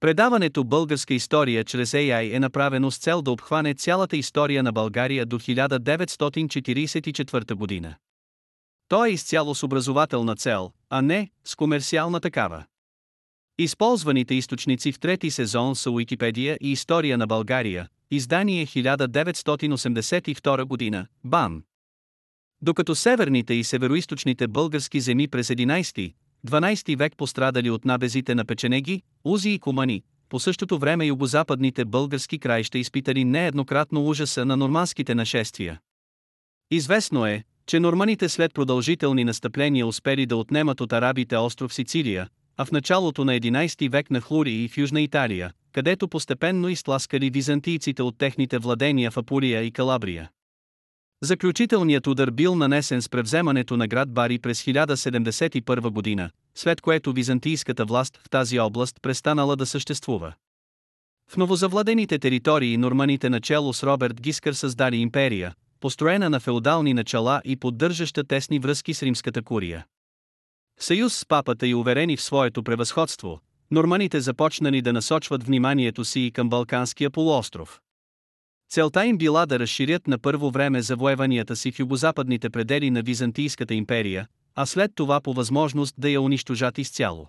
Предаването Българска история чрез AI е направено с цел да обхване цялата история на България до 1944 година. То е изцяло с образователна цел, а не с комерциална такава. Използваните източници в трети сезон са Уикипедия и История на България, издание 1982 година, БАН. Докато северните и североисточните български земи през 11 12 век пострадали от набезите на печенеги, узи и кумани, по същото време югозападните български краища изпитали нееднократно ужаса на нормандските нашествия. Известно е, че норманите след продължителни настъпления успели да отнемат от арабите остров Сицилия, а в началото на 11 век на Хлури и в Южна Италия, където постепенно изтласкали византийците от техните владения в Апулия и Калабрия. Заключителният удар бил нанесен с превземането на град Бари през 1071 година, след което византийската власт в тази област престанала да съществува. В новозавладените територии норманите начало с Роберт Гискър създали империя, построена на феодални начала и поддържаща тесни връзки с римската курия. Съюз с папата и уверени в своето превъзходство, норманите започнали да насочват вниманието си и към Балканския полуостров. Целта им била да разширят на първо време завоеванията си в югозападните предели на Византийската империя, а след това по възможност да я унищожат изцяло.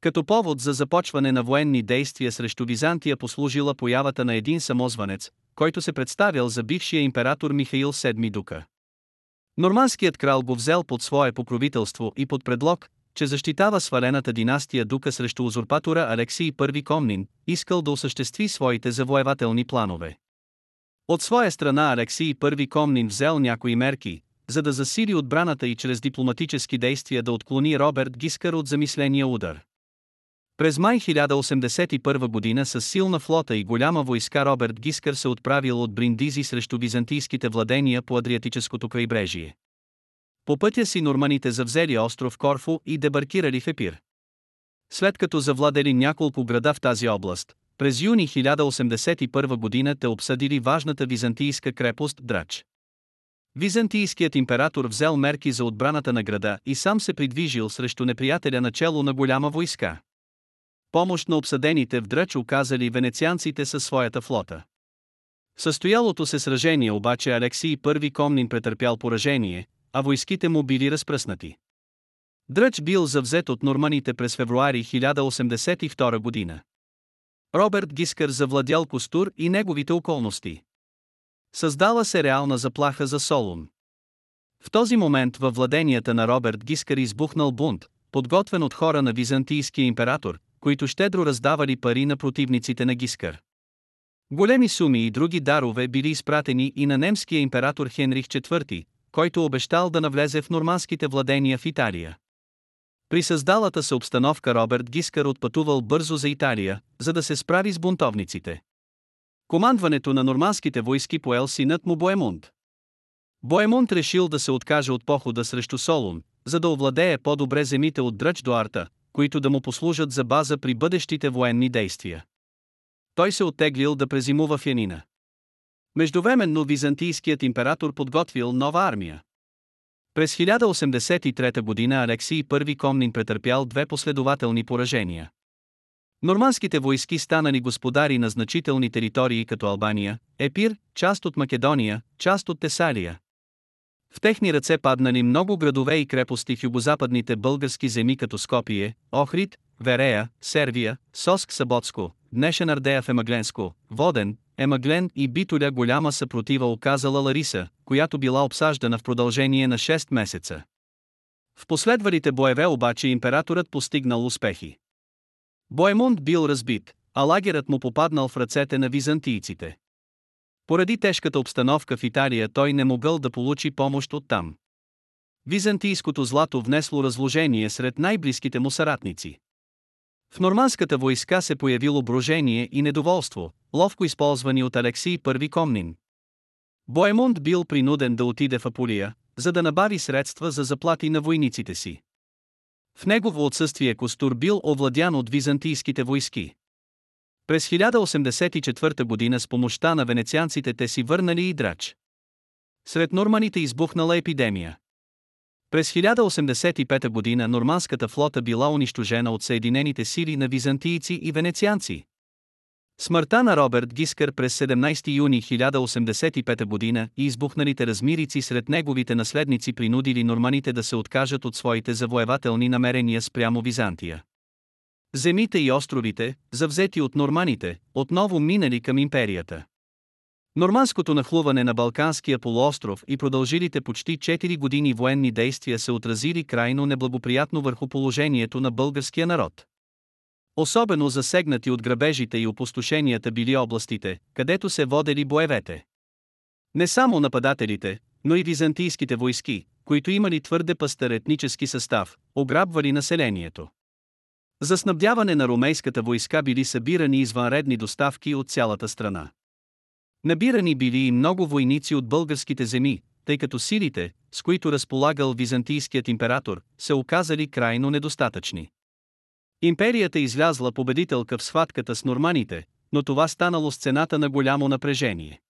Като повод за започване на военни действия срещу Византия послужила появата на един самозванец, който се представил за бившия император Михаил VII Дука. Нормандският крал го взел под свое покровителство и под предлог, че защитава свалената династия Дука срещу узурпатора Алексий I Комнин, искал да осъществи своите завоевателни планове. От своя страна Алексий I Комнин взел някои мерки, за да засили отбраната и чрез дипломатически действия да отклони Роберт Гискър от замисления удар. През май 1081 година с силна флота и голяма войска Роберт Гискър се отправил от Бриндизи срещу византийските владения по Адриатическото крайбрежие. По пътя си норманите завзели остров Корфу и дебаркирали в Епир. След като завладели няколко града в тази област, през юни 1081 година те обсъдили важната византийска крепост Драч. Византийският император взел мерки за отбраната на града и сам се придвижил срещу неприятеля начало на голяма войска. Помощ на обсъдените в Дръч оказали венецианците със своята флота. В състоялото се сражение обаче Алексий I Комнин претърпял поражение, а войските му били разпръснати. Дръч бил завзет от норманите през февруари 1082 година. Роберт Гискър завладял Костур и неговите околности. Създала се реална заплаха за Солун. В този момент във владенията на Роберт Гискър избухнал бунт, подготвен от хора на византийския император, които щедро раздавали пари на противниците на Гискър. Големи суми и други дарове били изпратени и на немския император Хенрих IV, който обещал да навлезе в нормандските владения в Италия. При създалата се обстановка Роберт Гискър отпътувал бързо за Италия, за да се справи с бунтовниците. Командването на нормандските войски поел синът му Боемунд. Боемунд решил да се откаже от похода срещу Солун, за да овладее по-добре земите от Дръч до Арта, които да му послужат за база при бъдещите военни действия. Той се оттеглил да презимува в Янина. Междувременно византийският император подготвил нова армия. През 1083 година Алексий I Комнин претърпял две последователни поражения. Нормандските войски станали господари на значителни територии като Албания, Епир, част от Македония, част от Тесалия. В техни ръце паднали много градове и крепости в югозападните български земи като Скопие, Охрид, Верея, Сервия, Соск Саботско, днешен в Емагленско, Воден, Емаглен и Битоля голяма съпротива оказала Лариса, която била обсаждана в продължение на 6 месеца. В последвалите боеве обаче императорът постигнал успехи. Боемунд бил разбит, а лагерът му попаднал в ръцете на византийците. Поради тежката обстановка в Италия той не могъл да получи помощ от там. Византийското злато внесло разложение сред най-близките му съратници. В нормандската войска се появило брожение и недоволство, ловко използвани от Алексий I Комнин. Боемунд бил принуден да отиде в Апулия, за да набави средства за заплати на войниците си. В негово отсъствие Костур бил овладян от византийските войски. През 1084 година с помощта на венецианците те си върнали и драч. Сред норманите избухнала епидемия. През 1085 година нормандската флота била унищожена от Съединените сили на византийци и венецианци. Смъртта на Роберт Гискър през 17 юни 1085 година и избухналите размирици сред неговите наследници принудили норманите да се откажат от своите завоевателни намерения спрямо Византия. Земите и островите, завзети от норманите, отново минали към империята. Нормандското нахлуване на Балканския полуостров и продължилите почти 4 години военни действия се отразили крайно неблагоприятно върху положението на българския народ. Особено засегнати от грабежите и опустошенията били областите, където се водели боевете. Не само нападателите, но и византийските войски, които имали твърде пъстър етнически състав, ограбвали населението. За снабдяване на ромейската войска били събирани извънредни доставки от цялата страна. Набирани били и много войници от българските земи, тъй като силите, с които разполагал византийският император, се оказали крайно недостатъчни. Империята излязла победителка в схватката с норманите, но това станало с цената на голямо напрежение.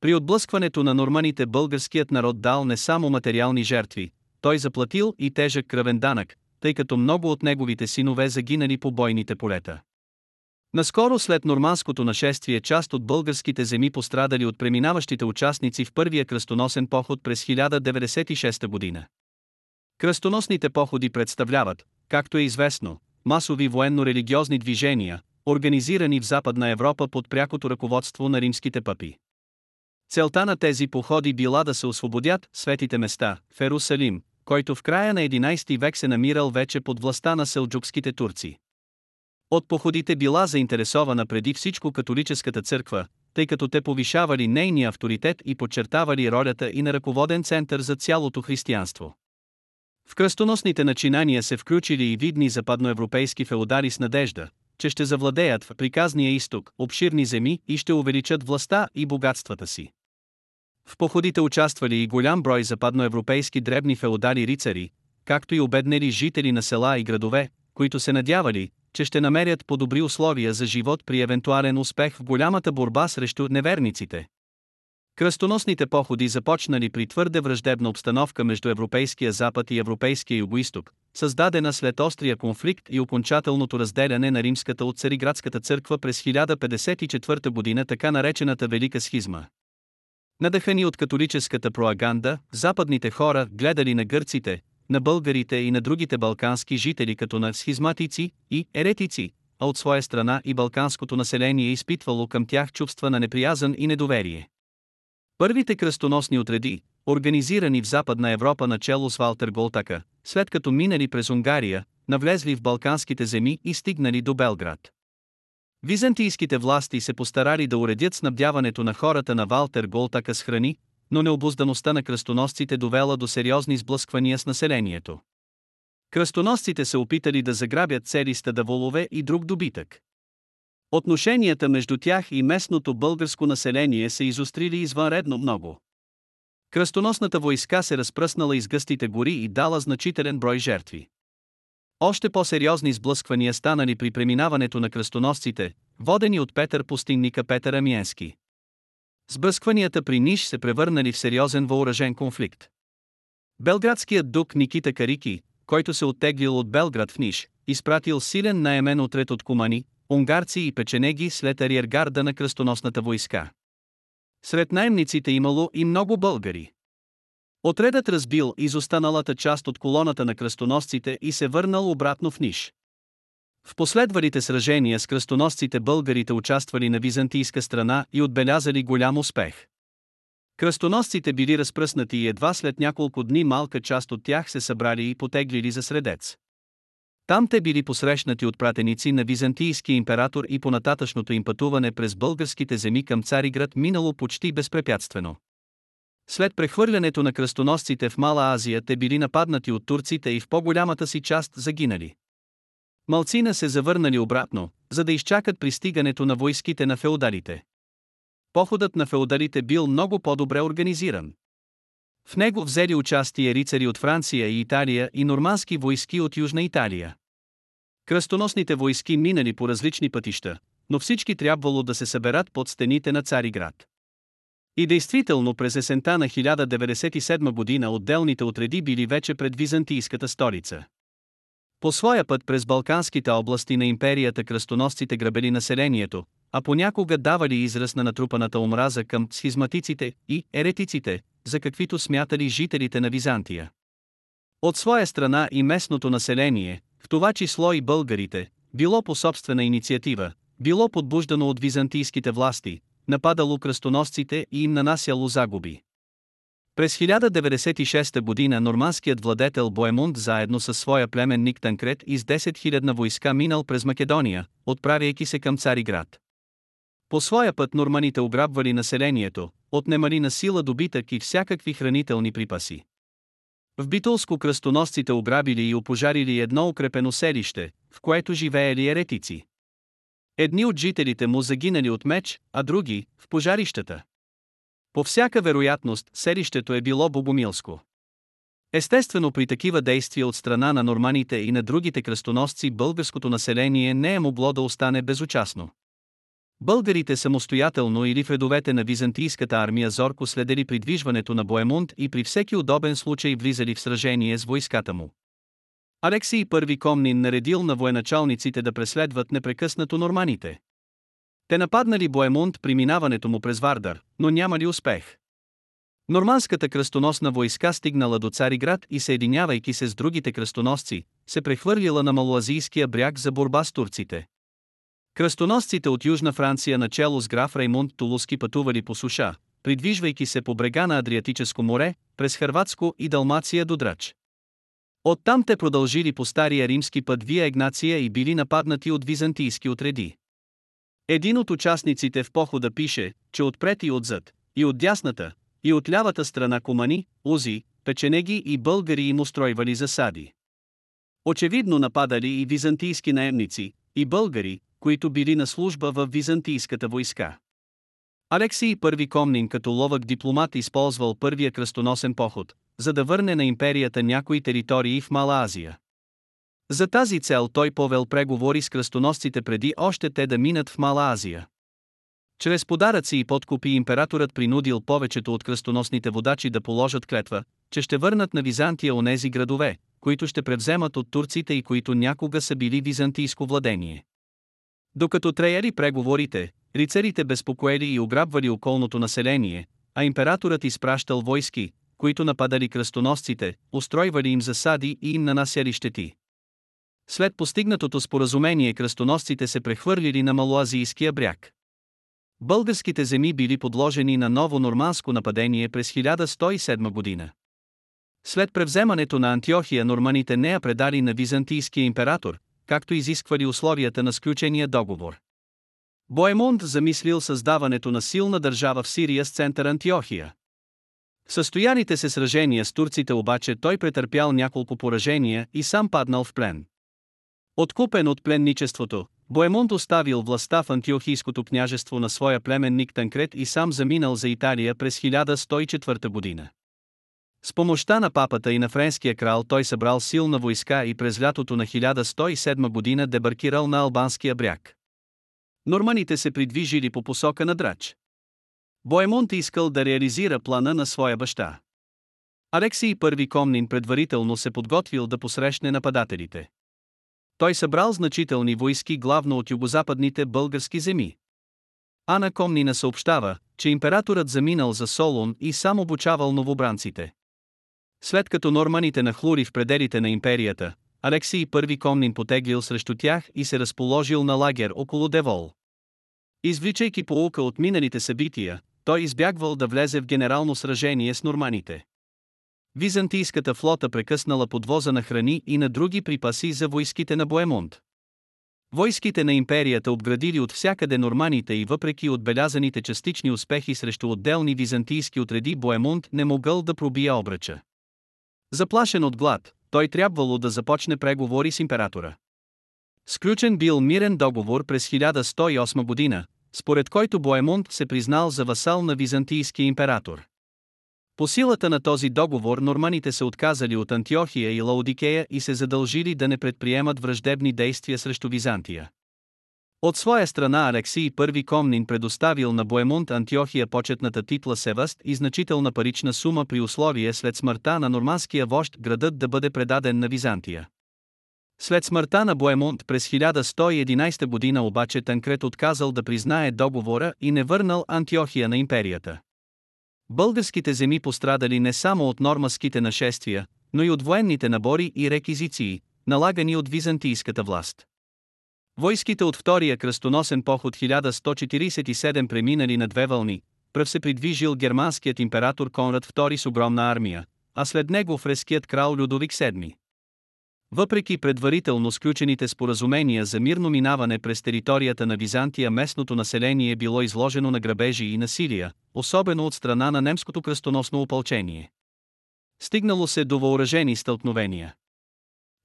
При отблъскването на норманите българският народ дал не само материални жертви, той заплатил и тежък кръвен данък, тъй като много от неговите синове загинали по бойните полета. Наскоро след нормандското нашествие част от българските земи пострадали от преминаващите участници в първия кръстоносен поход през 1096 година. Кръстоносните походи представляват, както е известно, масови военно-религиозни движения, организирани в Западна Европа под прякото ръководство на римските папи. Целта на тези походи била да се освободят светите места в Ерусалим, който в края на 11 век се намирал вече под властта на селджукските турци. От походите била заинтересована преди всичко католическата църква, тъй като те повишавали нейния авторитет и подчертавали ролята и на ръководен център за цялото християнство. В кръстоносните начинания се включили и видни западноевропейски феодари с надежда, че ще завладеят в приказния изток обширни земи и ще увеличат властта и богатствата си. В походите участвали и голям брой западноевропейски дребни феодари рицари, както и обеднели жители на села и градове, които се надявали, че ще намерят по-добри условия за живот при евентуален успех в голямата борба срещу неверниците. Кръстоносните походи започнали при твърде враждебна обстановка между Европейския запад и Европейския югоисток, създадена след острия конфликт и окончателното разделяне на римската от Цариградската църква през 1054 година така наречената Велика схизма. Надъхани от католическата проаганда, западните хора гледали на гърците, на българите и на другите балкански жители като на схизматици и еретици, а от своя страна и балканското население изпитвало към тях чувства на неприязан и недоверие. Първите кръстоносни отреди, организирани в Западна Европа начало с Валтер Голтака, след като минали през Унгария, навлезли в балканските земи и стигнали до Белград. Византийските власти се постарали да уредят снабдяването на хората на Валтер Голтака с храни, но необуздаността на кръстоносците довела до сериозни сблъсквания с населението. Кръстоносците се опитали да заграбят цели стада волове и друг добитък. Отношенията между тях и местното българско население се изострили извънредно много. Кръстоносната войска се разпръснала из гъстите гори и дала значителен брой жертви. Още по-сериозни сблъсквания станали при преминаването на кръстоносците, водени от Петър пустинника Петър Амиенски. Сблъскванията при Ниш се превърнали в сериозен въоръжен конфликт. Белградският дук Никита Карики, който се оттеглил от Белград в Ниш, изпратил силен наемен отред от кумани, унгарци и печенеги след ариергарда на кръстоносната войска. Сред наемниците имало и много българи. Отредът разбил изостаналата част от колоната на кръстоносците и се върнал обратно в Ниш. В последвалите сражения с кръстоносците българите участвали на византийска страна и отбелязали голям успех. Кръстоносците били разпръснати и едва след няколко дни малка част от тях се събрали и потеглили за средец. Там те били посрещнати от пратеници на византийския император и по нататъчното им пътуване през българските земи към Цариград минало почти безпрепятствено. След прехвърлянето на кръстоносците в Мала Азия те били нападнати от турците и в по-голямата си част загинали. Малцина се завърнали обратно, за да изчакат пристигането на войските на феодалите. Походът на феодалите бил много по-добре организиран. В него взели участие рицари от Франция и Италия и нормандски войски от Южна Италия. Кръстоносните войски минали по различни пътища, но всички трябвало да се съберат под стените на Цариград. И действително през есента на 1097 година отделните отреди били вече пред византийската столица. По своя път през Балканските области на империята кръстоносците грабели населението, а понякога давали израз на натрупаната омраза към схизматиците и еретиците, за каквито смятали жителите на Византия. От своя страна и местното население, в това число и българите, било по собствена инициатива, било подбуждано от византийските власти, нападало кръстоносците и им нанасяло загуби. През 1096 година норманският владетел Боемунд заедно с своя племенник Танкрет и с 10 000 войска минал през Македония, отправяйки се към Цариград. По своя път норманите ограбвали населението, отнемали на сила добитък и всякакви хранителни припаси. В Битулско кръстоносците ограбили и опожарили едно укрепено селище, в което живеели еретици. Едни от жителите му загинали от меч, а други – в пожарищата. По всяка вероятност, селището е било богомилско. Естествено при такива действия от страна на норманите и на другите кръстоносци българското население не е могло да остане безучастно. Българите самостоятелно или в редовете на византийската армия зорко следели придвижването на Боемунд и при всеки удобен случай влизали в сражение с войската му. Алексий I Комнин наредил на военачалниците да преследват непрекъснато норманите. Те нападнали Боемунд при минаването му през Вардар, но нямали успех. Норманската кръстоносна войска стигнала до Цариград и съединявайки се с другите кръстоносци, се прехвърлила на Малоазийския бряг за борба с турците. Кръстоносците от Южна Франция начало с граф Раймунд Тулуски пътували по суша, придвижвайки се по брега на Адриатическо море, през Хърватско и Далмация до Драч. Оттам те продължили по стария римски път Вия Егнация и били нападнати от византийски отреди. Един от участниците в похода пише, че отпред и отзад, и от дясната, и от лявата страна кумани, узи, печенеги и българи им устройвали засади. Очевидно нападали и византийски наемници, и българи, които били на служба в византийската войска. Алексий I Комнин като ловък дипломат използвал първия кръстоносен поход, за да върне на империята някои територии в Мала Азия. За тази цел той повел преговори с кръстоносците преди още те да минат в Мала Азия. Чрез подаръци и подкупи императорът принудил повечето от кръстоносните водачи да положат клетва, че ще върнат на Византия онези градове, които ще превземат от турците и които някога са били византийско владение. Докато треяли преговорите, рицарите безпокоели и ограбвали околното население, а императорът изпращал войски, които нападали кръстоносците, устройвали им засади и им нанасяли щети. След постигнатото споразумение кръстоносците се прехвърлили на Малоазийския бряг. Българските земи били подложени на ново норманско нападение през 1107 година. След превземането на Антиохия норманите не я предали на византийския император, както изисквали условията на сключения договор. Боемунд замислил създаването на силна държава в Сирия с център Антиохия. В състояните се сражения с турците обаче той претърпял няколко поражения и сам паднал в плен. Откупен от пленничеството, Боемунд оставил властта в Антиохийското княжество на своя племенник Танкрет и сам заминал за Италия през 1104 година. С помощта на папата и на френския крал той събрал силна войска и през лятото на 1107 година дебаркирал на албанския бряг. Норманите се придвижили по посока на Драч. Боемонт искал да реализира плана на своя баща. Алексий I Комнин предварително се подготвил да посрещне нападателите. Той събрал значителни войски главно от югозападните български земи. Ана Комнина съобщава, че императорът заминал за Солун и сам обучавал новобранците. След като норманите нахлури в пределите на империята, Алексий I Комнин потеглил срещу тях и се разположил на лагер около Девол. Извличайки полука от миналите събития, той избягвал да влезе в генерално сражение с норманите. Византийската флота прекъснала подвоза на храни и на други припаси за войските на Боемунд. Войските на империята обградили от всякъде норманите и въпреки отбелязаните частични успехи срещу отделни византийски отреди Боемунд не могъл да пробие обръча. Заплашен от глад, той трябвало да започне преговори с императора. Сключен бил мирен договор през 1108 година, според който Боемунд се признал за васал на византийския император. По силата на този договор норманите се отказали от Антиохия и Лаодикея и се задължили да не предприемат враждебни действия срещу Византия. От своя страна Алексий I Комнин предоставил на Боемунд Антиохия почетната титла Севаст и значителна парична сума при условие след смъртта на нормандския вожд градът да бъде предаден на Византия. След смъртта на Боемунд през 1111 година обаче Танкрет отказал да признае договора и не върнал Антиохия на империята. Българските земи пострадали не само от нормаските нашествия, но и от военните набори и реквизиции, налагани от византийската власт. Войските от втория кръстоносен поход 1147 преминали на две вълни, пръв се придвижил германският император Конрад II с огромна армия, а след него фреският крал Людовик VII. Въпреки предварително сключените споразумения за мирно минаване през територията на Византия местното население било изложено на грабежи и насилия, особено от страна на немското кръстоносно опълчение. Стигнало се до въоръжени стълкновения.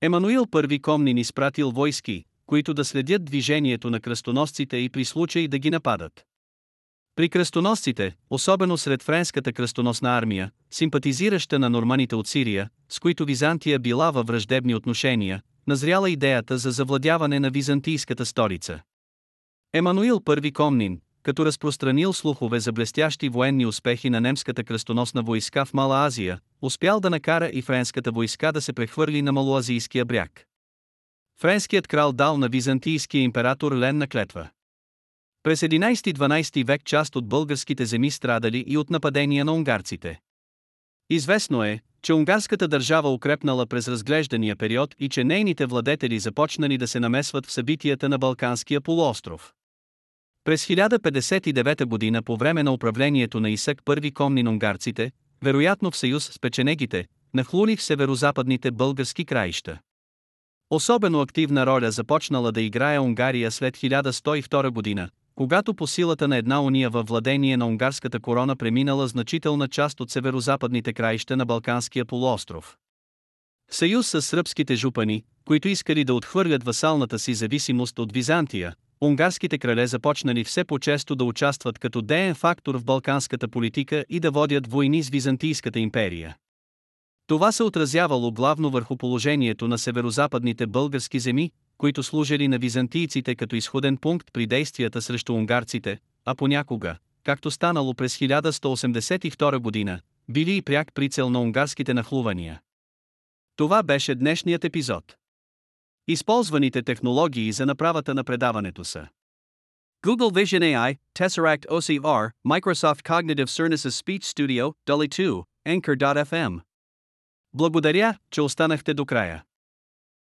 Емануил I Комнин изпратил войски, които да следят движението на кръстоносците и при случай да ги нападат. При кръстоносците, особено сред френската кръстоносна армия, симпатизираща на норманите от Сирия, с които Византия била във враждебни отношения, назряла идеята за завладяване на византийската столица. Емануил I Комнин, като разпространил слухове за блестящи военни успехи на немската кръстоносна войска в Мала Азия, успял да накара и френската войска да се прехвърли на Малоазийския бряг. Френският крал дал на византийския император ленна клетва. През 11-12 век част от българските земи страдали и от нападения на унгарците. Известно е, че унгарската държава укрепнала през разглеждания период и че нейните владетели започнали да се намесват в събитията на Балканския полуостров. През 1059 година по време на управлението на Исък първи комни на унгарците, вероятно в съюз с печенегите, нахлуни в северо-западните български краища. Особено активна роля започнала да играе Унгария след 1102 година, когато по силата на една уния във владение на унгарската корона преминала значителна част от северо-западните краища на Балканския полуостров. Съюз с сръбските жупани, които искали да отхвърлят васалната си зависимост от Византия, унгарските крале започнали все по-често да участват като деен фактор в балканската политика и да водят войни с Византийската империя. Това се отразявало главно върху положението на северозападните български земи, които служили на византийците като изходен пункт при действията срещу унгарците, а понякога, както станало през 1182 година, били и пряк прицел на унгарските нахлувания. Това беше днешният епизод. Използваните технологии за направата на предаването са Google Vision AI, Tesseract OCR, Microsoft Cognitive Services Speech Studio, Dolly 2, Anchor.fm. Благодаря, че останахте до края.